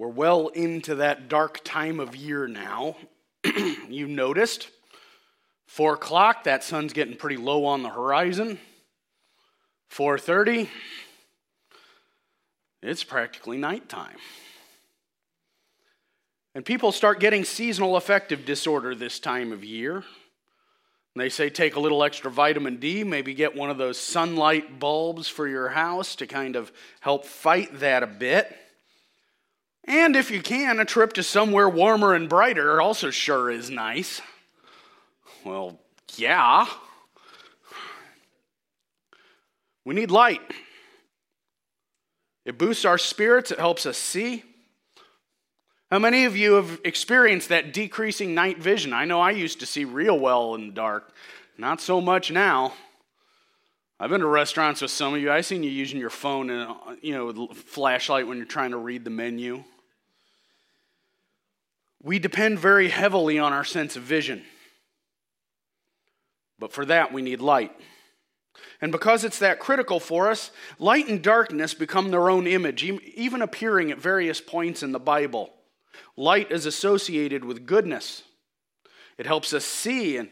We're well into that dark time of year now. you noticed, four o'clock, that sun's getting pretty low on the horizon. 4:30, it's practically nighttime. And people start getting seasonal affective disorder this time of year. They say take a little extra vitamin D, maybe get one of those sunlight bulbs for your house to kind of help fight that a bit. And if you can, a trip to somewhere warmer and brighter also sure is nice. Well, yeah. We need light. It boosts our spirits, it helps us see. How many of you have experienced that decreasing night vision? I know I used to see real well in the dark, not so much now. I've been to restaurants with some of you. I've seen you using your phone and uh, you know flashlight when you're trying to read the menu. We depend very heavily on our sense of vision. But for that we need light. And because it's that critical for us, light and darkness become their own image, even appearing at various points in the Bible. Light is associated with goodness, it helps us see, and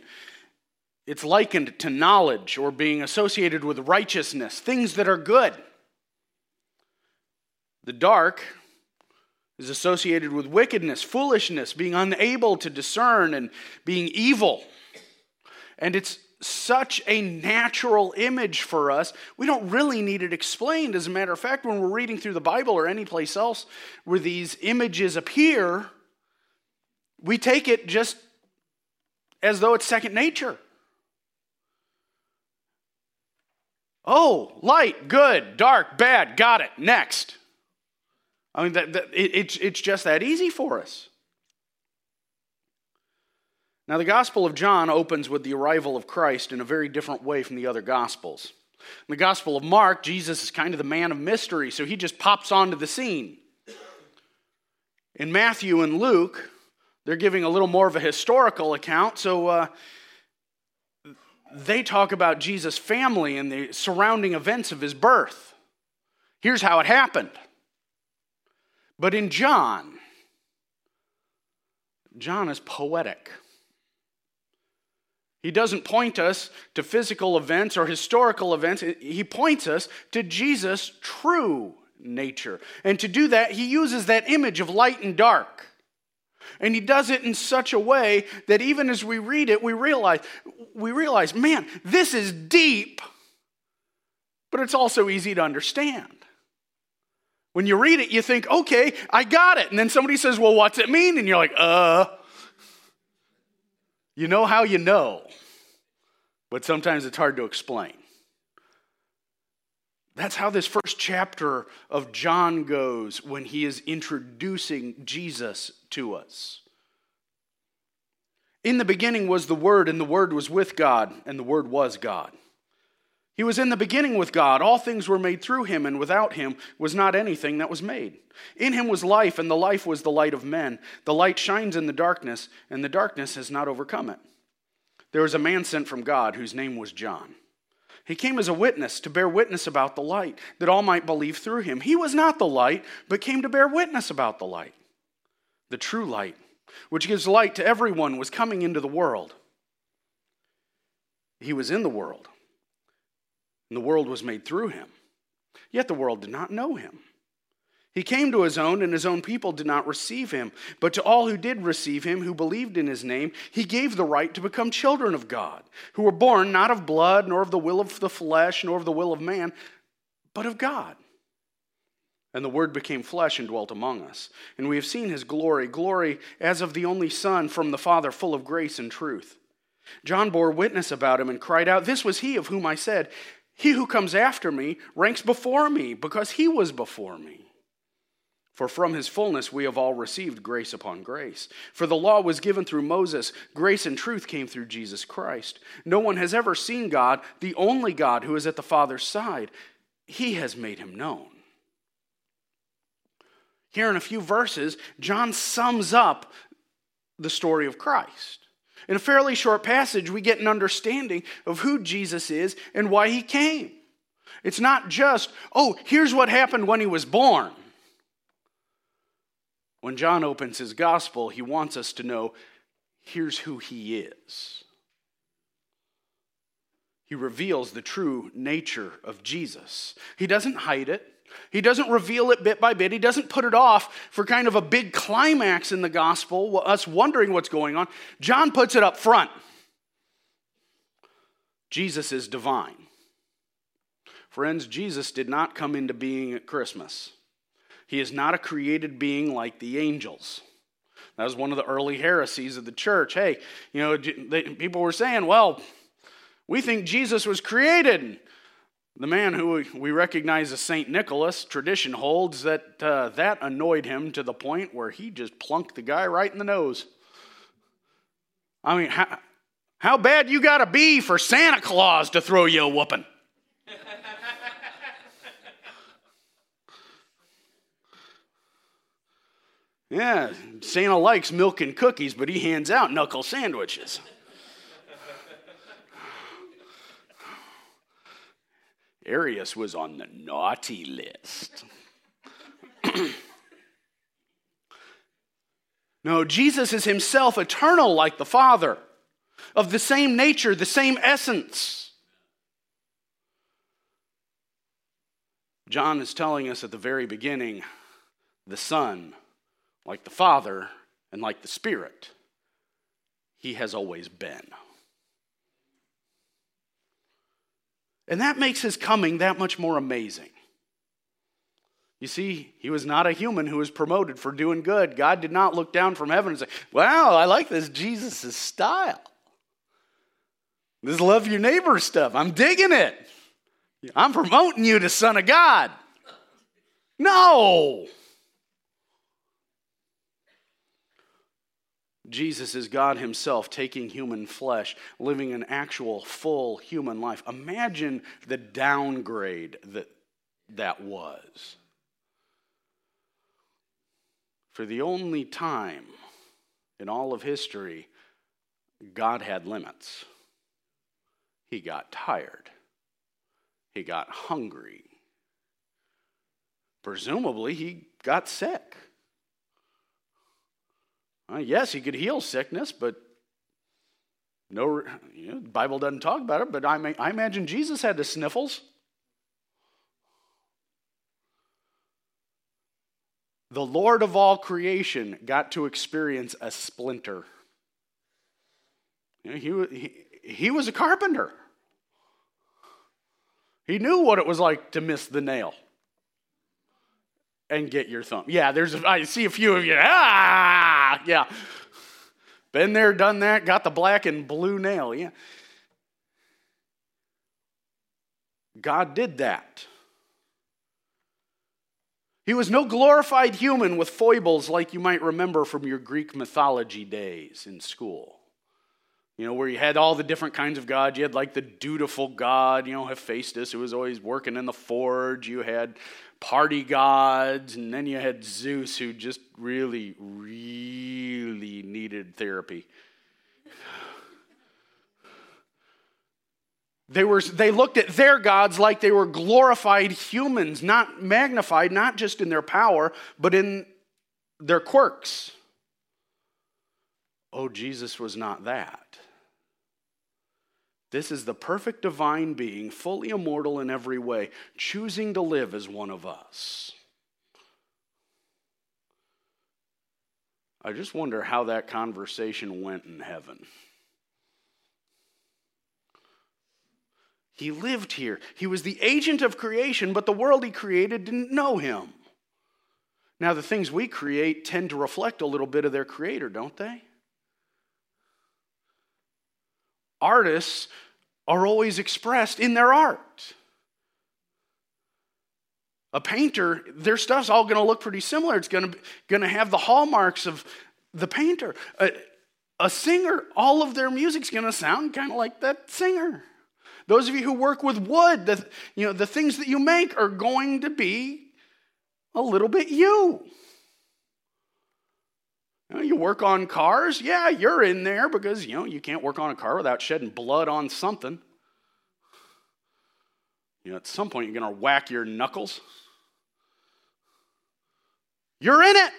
it's likened to knowledge or being associated with righteousness, things that are good. The dark is associated with wickedness, foolishness, being unable to discern, and being evil. And it's such a natural image for us. We don't really need it explained. As a matter of fact, when we're reading through the Bible or any place else where these images appear, we take it just as though it's second nature. Oh, light, good, dark, bad, got it, next. I mean, that, that, it, it's, it's just that easy for us. Now, the Gospel of John opens with the arrival of Christ in a very different way from the other Gospels. In the Gospel of Mark, Jesus is kind of the man of mystery, so he just pops onto the scene. In Matthew and Luke, they're giving a little more of a historical account, so uh, they talk about Jesus' family and the surrounding events of his birth. Here's how it happened. But in John, John is poetic. He doesn't point us to physical events or historical events. He points us to Jesus' true nature. And to do that, he uses that image of light and dark. And he does it in such a way that even as we read it, we realize, we realize, man, this is deep, but it's also easy to understand. When you read it, you think, okay, I got it. And then somebody says, well, what's it mean? And you're like, uh, you know how you know, but sometimes it's hard to explain. That's how this first chapter of John goes when he is introducing Jesus to us. In the beginning was the Word, and the Word was with God, and the Word was God. He was in the beginning with God. All things were made through him, and without him was not anything that was made. In him was life, and the life was the light of men. The light shines in the darkness, and the darkness has not overcome it. There was a man sent from God whose name was John. He came as a witness to bear witness about the light, that all might believe through him. He was not the light, but came to bear witness about the light. The true light, which gives light to everyone, was coming into the world. He was in the world and the world was made through him. Yet the world did not know him. He came to his own, and his own people did not receive him. But to all who did receive him, who believed in his name, he gave the right to become children of God, who were born not of blood, nor of the will of the flesh, nor of the will of man, but of God. And the Word became flesh and dwelt among us. And we have seen his glory, glory as of the only Son from the Father, full of grace and truth. John bore witness about him and cried out, This was he of whom I said, he who comes after me ranks before me because he was before me. For from his fullness we have all received grace upon grace. For the law was given through Moses, grace and truth came through Jesus Christ. No one has ever seen God, the only God who is at the Father's side. He has made him known. Here in a few verses, John sums up the story of Christ. In a fairly short passage, we get an understanding of who Jesus is and why he came. It's not just, oh, here's what happened when he was born. When John opens his gospel, he wants us to know here's who he is. He reveals the true nature of Jesus. He doesn't hide it. He doesn't reveal it bit by bit. He doesn't put it off for kind of a big climax in the gospel, us wondering what's going on. John puts it up front. Jesus is divine. Friends, Jesus did not come into being at Christmas. He is not a created being like the angels. That was one of the early heresies of the church. Hey, you know, people were saying, well, we think Jesus was created. The man who we recognize as St. Nicholas, tradition holds that uh, that annoyed him to the point where he just plunked the guy right in the nose. I mean, how, how bad you got to be for Santa Claus to throw you a whooping? yeah, Santa likes milk and cookies, but he hands out knuckle sandwiches. Arius was on the naughty list. no, Jesus is himself eternal like the Father, of the same nature, the same essence. John is telling us at the very beginning the Son, like the Father and like the Spirit, he has always been. And that makes his coming that much more amazing. You see, he was not a human who was promoted for doing good. God did not look down from heaven and say, Wow, I like this Jesus' style. This love your neighbor stuff. I'm digging it. I'm promoting you to Son of God. No. Jesus is God Himself taking human flesh, living an actual full human life. Imagine the downgrade that that was. For the only time in all of history, God had limits. He got tired, He got hungry. Presumably, He got sick. Uh, yes, he could heal sickness, but no, you know, the Bible doesn't talk about it, but I, may, I imagine Jesus had the sniffles. The Lord of all creation got to experience a splinter. You know, he, he, he was a carpenter. He knew what it was like to miss the nail and get your thumb. Yeah, there's I see a few of you. Ah, yeah. Been there, done that, got the black and blue nail. Yeah. God did that. He was no glorified human with foibles like you might remember from your Greek mythology days in school. You know, where you had all the different kinds of gods. You had like the dutiful god, you know, Hephaestus, who was always working in the forge. You had party gods, and then you had Zeus, who just really, really needed therapy. They, were, they looked at their gods like they were glorified humans, not magnified, not just in their power, but in their quirks. Oh, Jesus was not that. This is the perfect divine being, fully immortal in every way, choosing to live as one of us. I just wonder how that conversation went in heaven. He lived here. He was the agent of creation, but the world he created didn't know him. Now, the things we create tend to reflect a little bit of their creator, don't they? Artists are always expressed in their art. A painter, their stuff's all going to look pretty similar. It's going to, have the hallmarks of the painter. A, a singer, all of their music's going to sound kind of like that singer. Those of you who work with wood, the, you know, the things that you make are going to be a little bit you. You, know, you work on cars, yeah, you're in there because you know you can't work on a car without shedding blood on something. You know, at some point you're going to whack your knuckles. You're in it.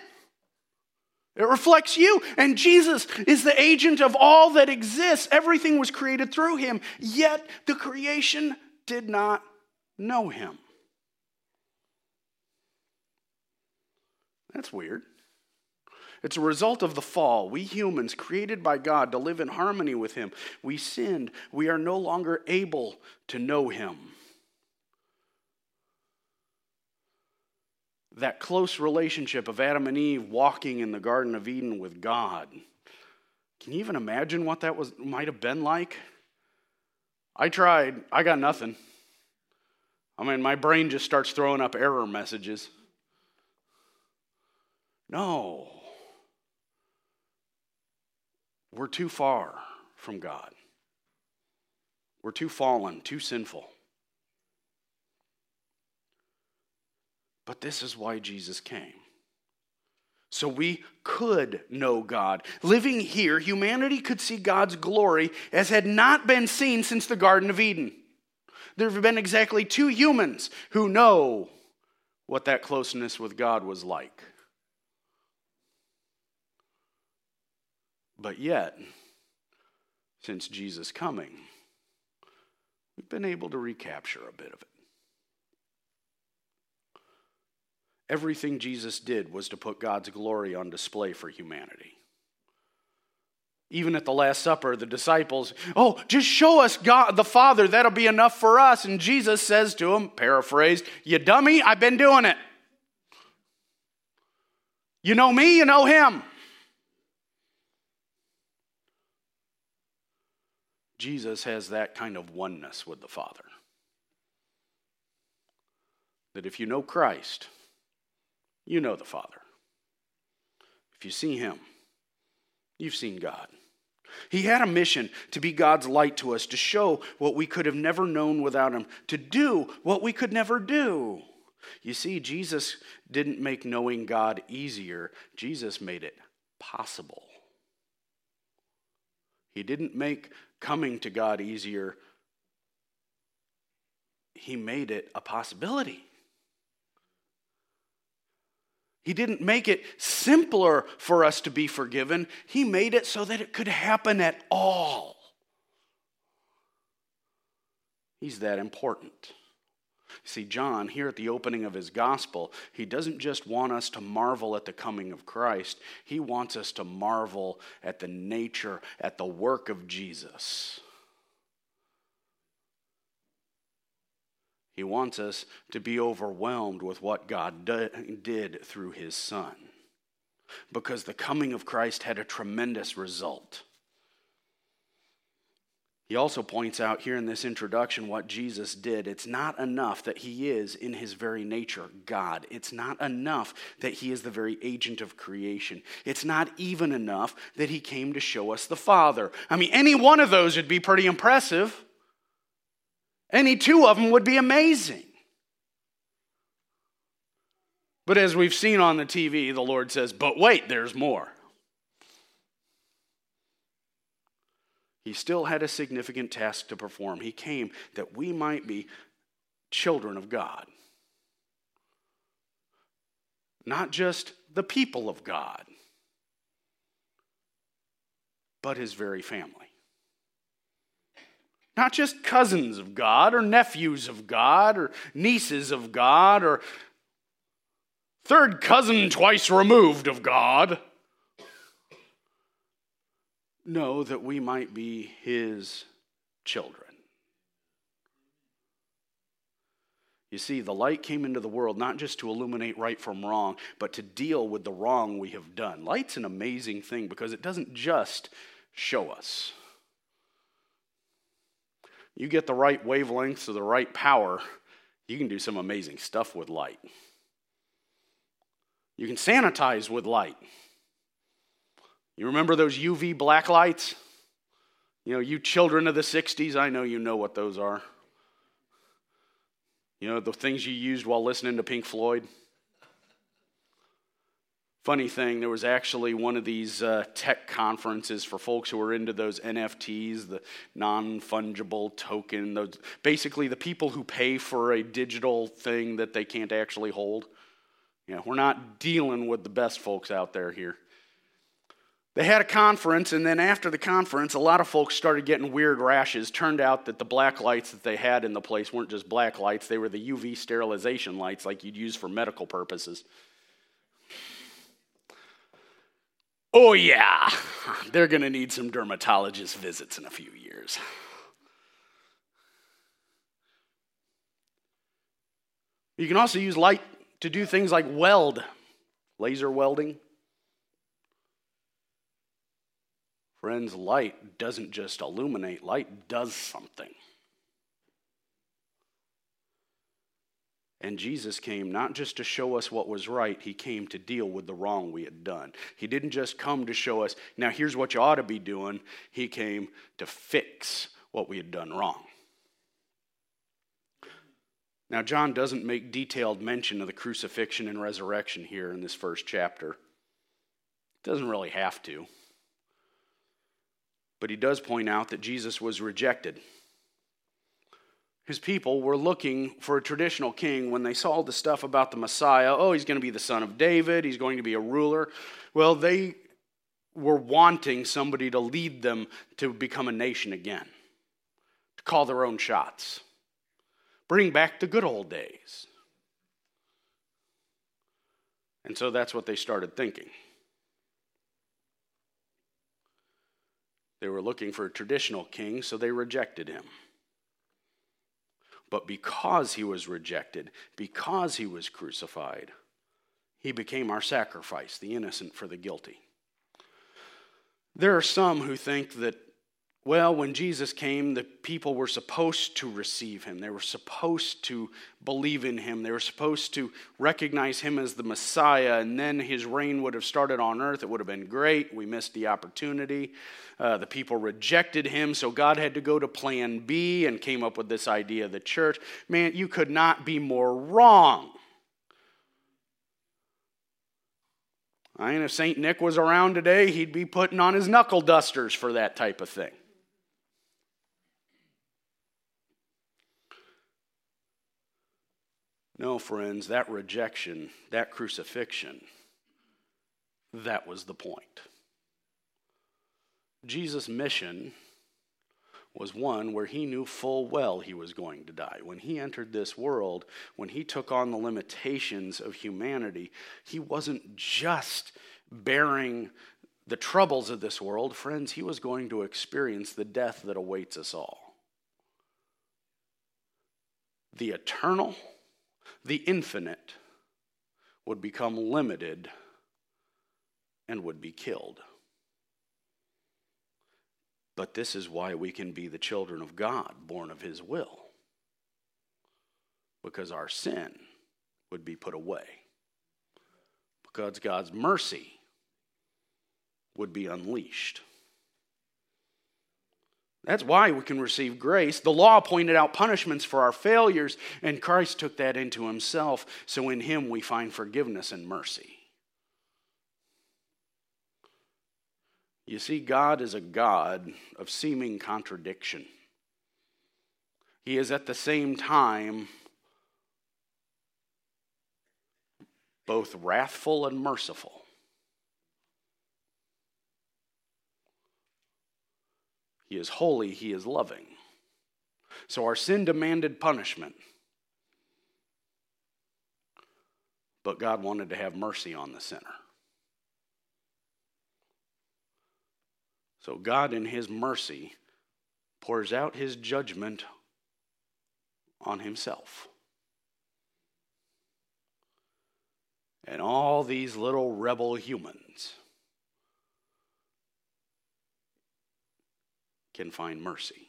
It reflects you. And Jesus is the agent of all that exists. Everything was created through him, yet the creation did not know him. That's weird. It's a result of the fall. We humans, created by God to live in harmony with Him, we sinned. We are no longer able to know Him. That close relationship of Adam and Eve walking in the Garden of Eden with God. Can you even imagine what that was might have been like? I tried. I got nothing. I mean, my brain just starts throwing up error messages. No. We're too far from God. We're too fallen, too sinful. But this is why Jesus came. So we could know God. Living here, humanity could see God's glory as had not been seen since the Garden of Eden. There have been exactly two humans who know what that closeness with God was like. But yet, since Jesus' coming, we've been able to recapture a bit of it. Everything Jesus did was to put God's glory on display for humanity. Even at the Last Supper, the disciples, oh, just show us God the Father, that'll be enough for us. And Jesus says to them, paraphrased, You dummy, I've been doing it. You know me, you know him. Jesus has that kind of oneness with the Father. That if you know Christ, you know the Father. If you see Him, you've seen God. He had a mission to be God's light to us, to show what we could have never known without Him, to do what we could never do. You see, Jesus didn't make knowing God easier, Jesus made it possible. He didn't make coming to God easier, He made it a possibility. He didn't make it simpler for us to be forgiven. He made it so that it could happen at all. He's that important. See, John, here at the opening of his gospel, he doesn't just want us to marvel at the coming of Christ, he wants us to marvel at the nature, at the work of Jesus. He wants us to be overwhelmed with what God did through his Son. Because the coming of Christ had a tremendous result. He also points out here in this introduction what Jesus did. It's not enough that he is, in his very nature, God. It's not enough that he is the very agent of creation. It's not even enough that he came to show us the Father. I mean, any one of those would be pretty impressive, any two of them would be amazing. But as we've seen on the TV, the Lord says, but wait, there's more. He still had a significant task to perform. He came that we might be children of God. Not just the people of God, but his very family. Not just cousins of God or nephews of God or nieces of God or third cousin twice removed of God no that we might be his children. You see, the light came into the world not just to illuminate right from wrong, but to deal with the wrong we have done. Light's an amazing thing because it doesn't just show us. You get the right wavelengths or the right power, you can do some amazing stuff with light. You can sanitize with light. You remember those UV black lights? You know, you children of the 60s, I know you know what those are. You know, the things you used while listening to Pink Floyd. Funny thing, there was actually one of these uh, tech conferences for folks who are into those NFTs, the non fungible token, those, basically the people who pay for a digital thing that they can't actually hold. Yeah, we're not dealing with the best folks out there here. They had a conference, and then after the conference, a lot of folks started getting weird rashes. Turned out that the black lights that they had in the place weren't just black lights, they were the UV sterilization lights like you'd use for medical purposes. Oh, yeah, they're going to need some dermatologist visits in a few years. You can also use light to do things like weld, laser welding. Friends, light doesn't just illuminate, light does something. And Jesus came not just to show us what was right, he came to deal with the wrong we had done. He didn't just come to show us, now here's what you ought to be doing. He came to fix what we had done wrong. Now, John doesn't make detailed mention of the crucifixion and resurrection here in this first chapter. Doesn't really have to. But he does point out that Jesus was rejected. His people were looking for a traditional king when they saw the stuff about the Messiah. Oh, he's going to be the son of David, he's going to be a ruler. Well, they were wanting somebody to lead them to become a nation again, to call their own shots. Bring back the good old days. And so that's what they started thinking. They were looking for a traditional king, so they rejected him. But because he was rejected, because he was crucified, he became our sacrifice, the innocent for the guilty. There are some who think that well, when Jesus came, the people were supposed to receive him. They were supposed to believe in him. They were supposed to recognize him as the Messiah, and then his reign would have started on earth. It would have been great. We missed the opportunity. Uh, the people rejected him, so God had to go to plan B and came up with this idea of the church. Man, you could not be more wrong. I mean, if St. Nick was around today, he'd be putting on his knuckle dusters for that type of thing. No, friends, that rejection, that crucifixion, that was the point. Jesus' mission was one where he knew full well he was going to die. When he entered this world, when he took on the limitations of humanity, he wasn't just bearing the troubles of this world. Friends, he was going to experience the death that awaits us all. The eternal the infinite would become limited and would be killed. But this is why we can be the children of God, born of His will. Because our sin would be put away. Because God's mercy would be unleashed. That's why we can receive grace. The law pointed out punishments for our failures, and Christ took that into himself. So in him we find forgiveness and mercy. You see, God is a God of seeming contradiction. He is at the same time both wrathful and merciful. He is holy, He is loving. So our sin demanded punishment. But God wanted to have mercy on the sinner. So God, in His mercy, pours out His judgment on Himself. And all these little rebel humans can find mercy.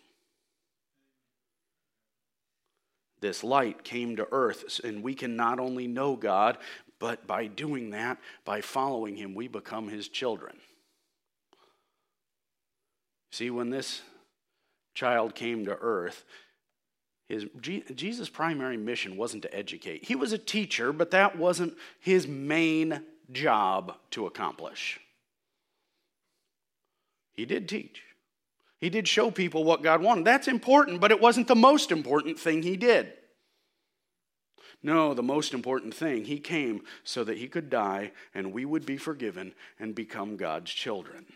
This light came to earth, and we can not only know God, but by doing that, by following Him, we become His children. See, when this child came to earth, his, Jesus' primary mission wasn't to educate. He was a teacher, but that wasn't his main job to accomplish. He did teach. He did show people what God wanted. That's important, but it wasn't the most important thing he did. No, the most important thing, he came so that he could die and we would be forgiven and become God's children.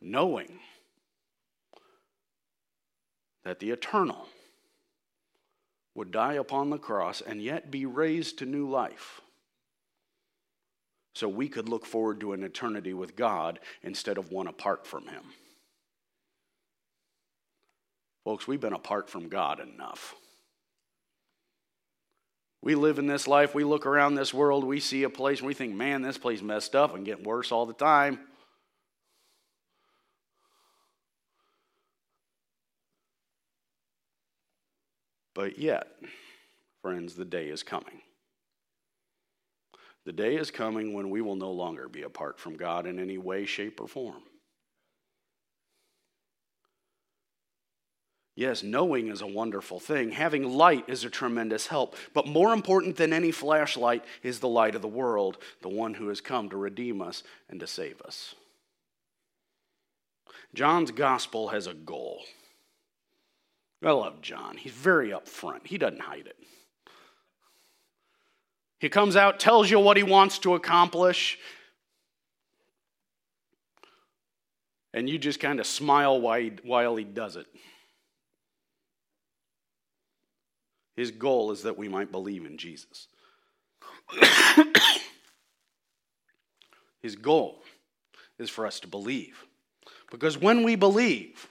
Knowing that the eternal would die upon the cross and yet be raised to new life. So we could look forward to an eternity with God instead of one apart from Him. Folks, we've been apart from God enough. We live in this life, we look around this world, we see a place, and we think, man, this place messed up and getting worse all the time. But yet, friends, the day is coming. The day is coming when we will no longer be apart from God in any way, shape, or form. Yes, knowing is a wonderful thing. Having light is a tremendous help. But more important than any flashlight is the light of the world, the one who has come to redeem us and to save us. John's gospel has a goal. I love John. He's very upfront, he doesn't hide it. He comes out, tells you what he wants to accomplish, and you just kind of smile while he, does it. His goal is that we might believe in Jesus. His goal is for us to believe. Because when we believe,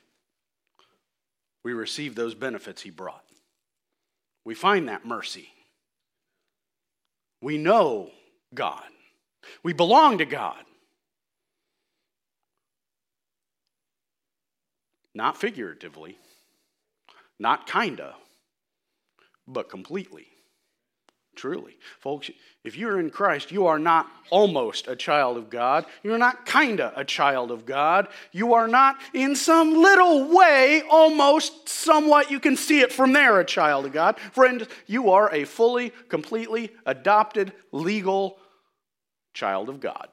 we receive those benefits he brought. We find that mercy. We know God. We belong to God. Not figuratively, not kinda, but completely. Truly. Folks, if you're in Christ, you are not almost a child of God. You're not kinda a child of God. You are not, in some little way, almost somewhat, you can see it from there, a child of God. Friend, you are a fully, completely adopted, legal child of God.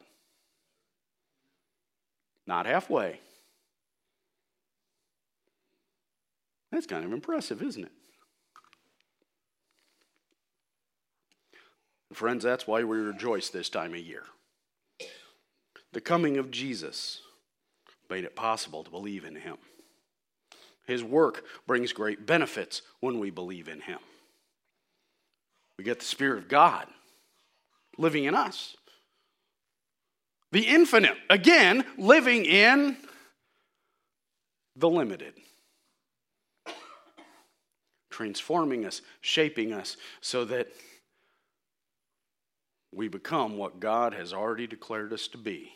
Not halfway. That's kind of impressive, isn't it? Friends, that's why we rejoice this time of year. The coming of Jesus made it possible to believe in him. His work brings great benefits when we believe in him. We get the Spirit of God living in us. The infinite, again, living in the limited. Transforming us, shaping us so that we become what God has already declared us to be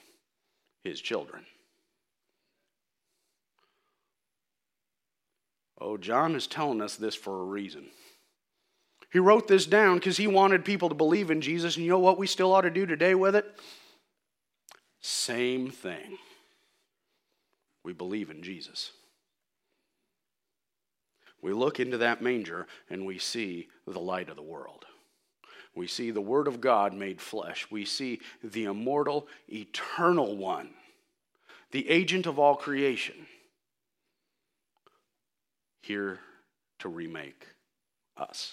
His children. Oh, John is telling us this for a reason. He wrote this down because he wanted people to believe in Jesus, and you know what we still ought to do today with it? Same thing. We believe in Jesus. We look into that manger and we see the light of the world. We see the Word of God made flesh. We see the immortal, eternal one, the agent of all creation, here to remake us.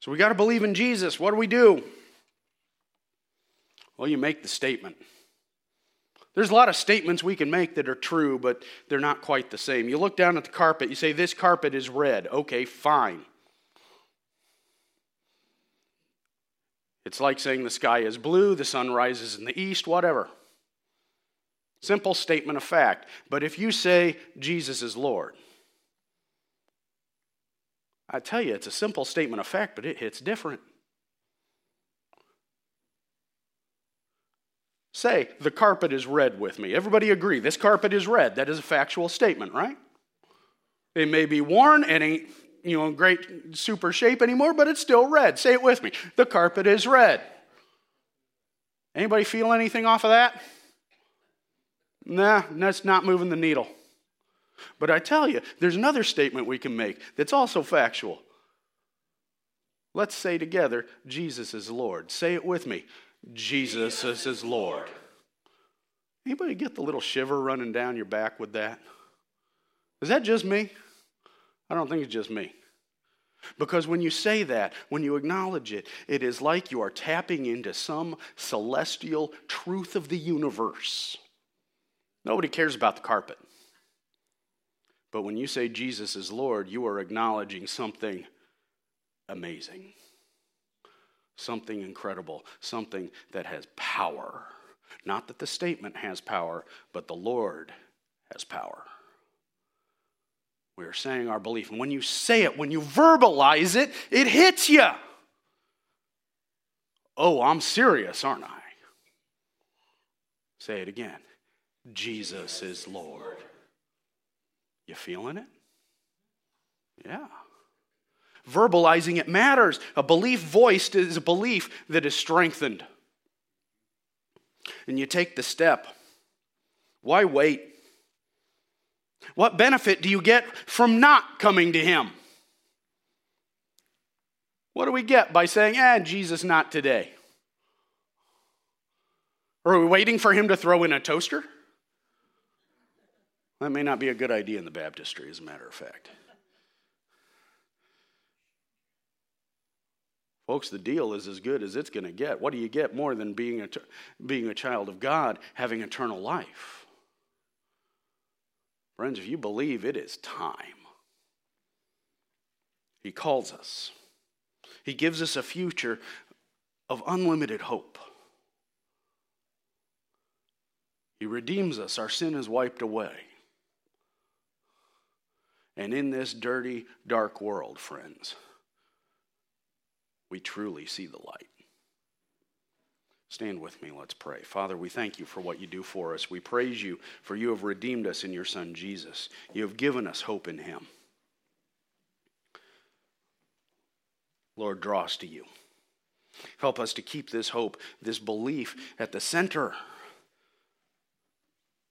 So we got to believe in Jesus. What do we do? Well, you make the statement. There's a lot of statements we can make that are true, but they're not quite the same. You look down at the carpet, you say, This carpet is red. Okay, fine. It's like saying the sky is blue, the sun rises in the east, whatever. Simple statement of fact. But if you say Jesus is Lord, I tell you, it's a simple statement of fact, but it hits different. Say, the carpet is red with me. Everybody agree, this carpet is red. That is a factual statement, right? It may be worn, it ain't you know, great super shape anymore, but it's still red. Say it with me. The carpet is red. Anybody feel anything off of that? Nah, that's not moving the needle. But I tell you, there's another statement we can make that's also factual. Let's say together, Jesus is Lord. Say it with me. Jesus is Lord. Anybody get the little shiver running down your back with that? Is that just me? I don't think it's just me. Because when you say that, when you acknowledge it, it is like you are tapping into some celestial truth of the universe. Nobody cares about the carpet. But when you say Jesus is Lord, you are acknowledging something amazing, something incredible, something that has power. Not that the statement has power, but the Lord has power. We are saying our belief. And when you say it, when you verbalize it, it hits you. Oh, I'm serious, aren't I? Say it again Jesus is Lord. You feeling it? Yeah. Verbalizing it matters. A belief voiced is a belief that is strengthened. And you take the step. Why wait? What benefit do you get from not coming to Him? What do we get by saying, ah, Jesus, not today? Are we waiting for Him to throw in a toaster? That may not be a good idea in the baptistry, as a matter of fact. Folks, the deal is as good as it's going to get. What do you get more than being a, being a child of God, having eternal life? Friends, if you believe, it is time. He calls us, He gives us a future of unlimited hope. He redeems us, our sin is wiped away. And in this dirty, dark world, friends, we truly see the light. Stand with me, let's pray. Father, we thank you for what you do for us. We praise you for you have redeemed us in your Son Jesus. You have given us hope in him. Lord, draw us to you. Help us to keep this hope, this belief at the center.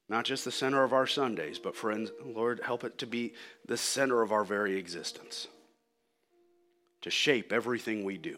Not just the center of our Sundays, but friends, Lord, help it to be the center of our very existence, to shape everything we do.